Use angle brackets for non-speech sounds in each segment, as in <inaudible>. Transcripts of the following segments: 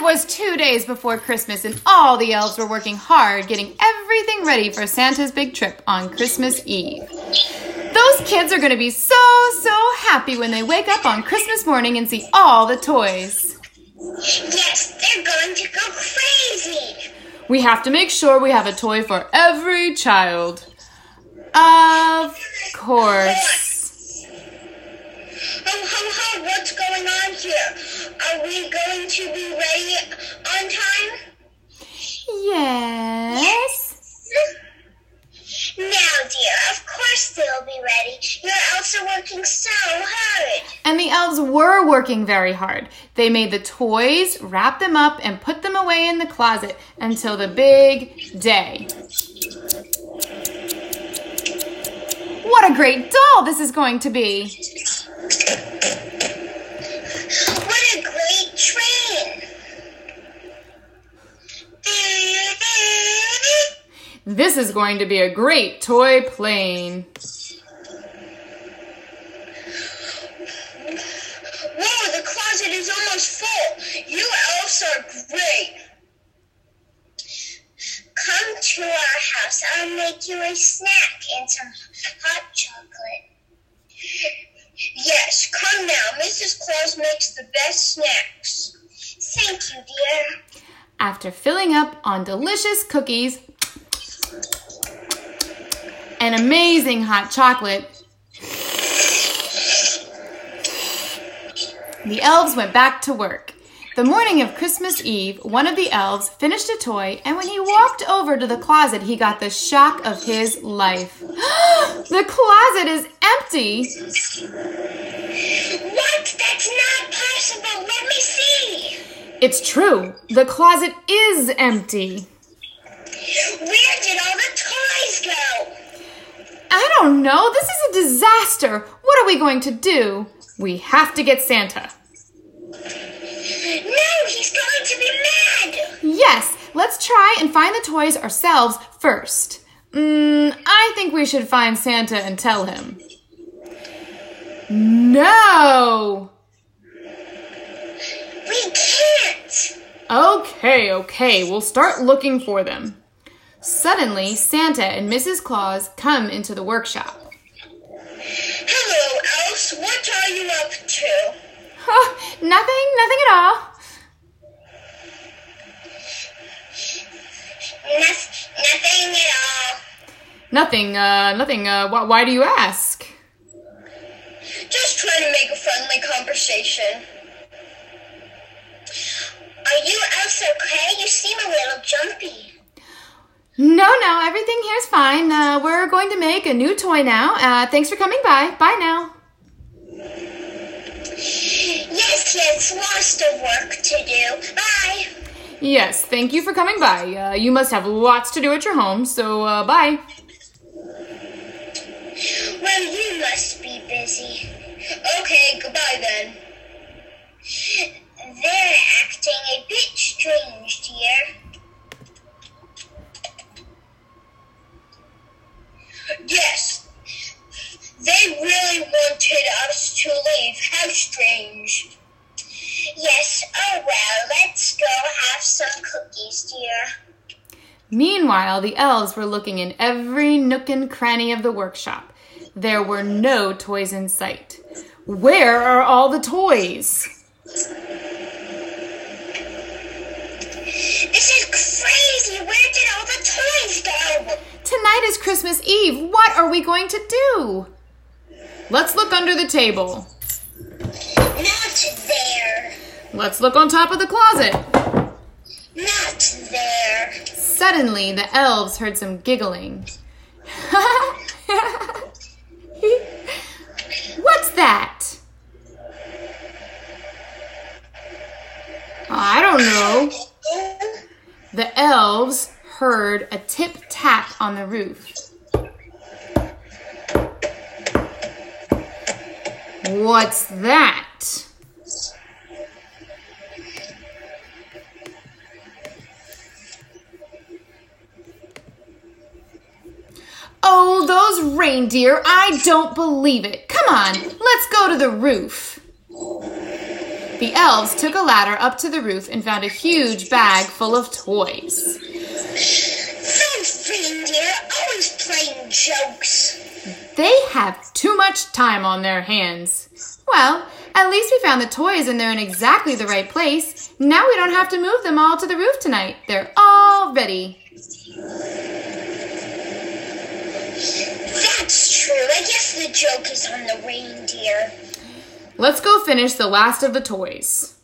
It was two days before Christmas, and all the elves were working hard getting everything ready for Santa's big trip on Christmas Eve. Those kids are going to be so, so happy when they wake up on Christmas morning and see all the toys. Yes, they're going to go crazy. We have to make sure we have a toy for every child. Of course. Oh, What's going on here? Are we going to be ready on time? Yes. Now, dear, of course they'll be ready. Your elves are working so hard. And the elves were working very hard. They made the toys, wrapped them up, and put them away in the closet until the big day. What a great doll this is going to be! A great train! This is going to be a great toy plane. Whoa, the closet is almost full. You elves are great. Come to our house. I'll make you a snack and some hot chocolate. Yes, come now. Mrs. The best snacks. Thank you, dear. After filling up on delicious cookies and amazing hot chocolate, the elves went back to work. The morning of Christmas Eve, one of the elves finished a toy, and when he walked over to the closet, he got the shock of his life. <gasps> the closet is empty. What? That's not possible. Let me see. It's true. The closet is empty. Where did all the toys go? I don't know. This is a disaster. What are we going to do? We have to get Santa. No, he's going to be mad. Yes, let's try and find the toys ourselves first. Mm, I think we should find Santa and tell him. No! We can't. Okay, okay, we'll start looking for them. Suddenly, Santa and Mrs. Claus come into the workshop. Hello, Elves. What are you up to? Oh, nothing, nothing at all. Noth- nothing at all. Nothing, uh, nothing, uh, wh- why do you ask? To make a friendly conversation. Are you else okay? You seem a little jumpy. No, no, everything here's fine. Uh, we're going to make a new toy now. Uh, thanks for coming by. Bye now. Yes, yes, lots of work to do. Bye. Yes, thank you for coming by. Uh, you must have lots to do at your home, so uh, bye. Well, you must be busy. Okay, goodbye then. They're acting a bit strange, dear. Yes, they really wanted us to leave. How strange. Yes, oh well, let's go have some cookies, dear. Meanwhile, the elves were looking in every nook and cranny of the workshop. There were no toys in sight. Where are all the toys? This is crazy. Where did all the toys go? Tonight is Christmas Eve. What are we going to do? Let's look under the table. Not there. Let's look on top of the closet. Not there. Suddenly, the elves heard some giggling. <laughs> <laughs> What's that? Oh, I don't know. The elves heard a tip tap on the roof. What's that? Reindeer. I don't believe it. Come on, let's go to the roof. The elves took a ladder up to the roof and found a huge bag full of toys. Those reindeer always playing jokes. They have too much time on their hands. Well, at least we found the toys and they're in exactly the right place. Now we don't have to move them all to the roof tonight. They're all ready. That's true. I guess the joke is on the reindeer. Let's go finish the last of the toys.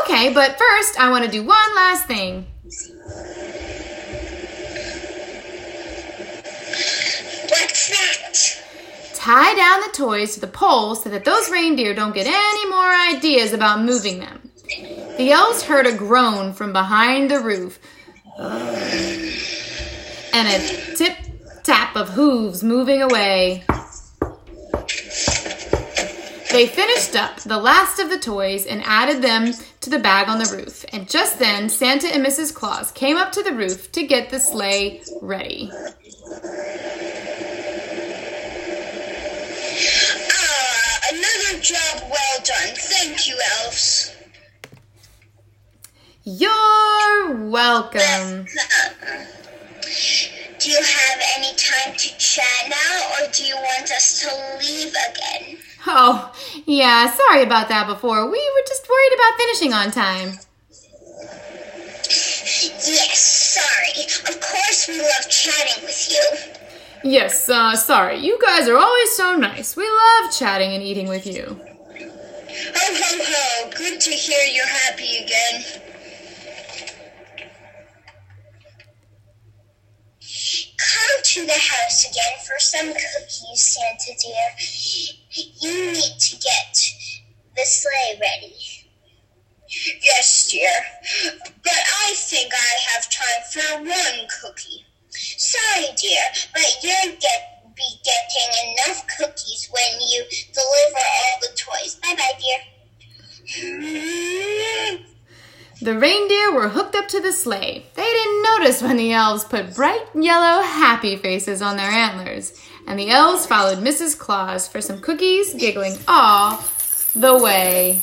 Okay, but first I want to do one last thing. What's that? Tie down the toys to the pole so that those reindeer don't get any more ideas about moving them. The elves heard a groan from behind the roof and a tip tap of hooves moving away. They finished up the last of the toys and added them to the bag on the roof. And just then, Santa and Mrs. Claus came up to the roof to get the sleigh ready. Ah, another job well done. Thank you, elves. You're welcome. Do you have any time to chat now, or do you want us to leave again? Oh, yeah, sorry about that before. We were just worried about finishing on time. Yes, sorry. Of course, we love chatting with you. Yes, uh, sorry. You guys are always so nice. We love chatting and eating with you. Ho, ho, ho. Good to hear you're happy again. Come to the house again for some cookies, Santa dear. You need to get the sleigh ready. Yes, dear. But I think I have time for one cookie. Sorry, dear, but you'll get be getting enough cookies when you deliver all the toys. Bye bye, dear. The reindeer were hooked up to the sleigh. They didn't notice when the elves put bright yellow happy faces on their antlers, and the elves followed Mrs. Claus for some cookies, giggling all the way.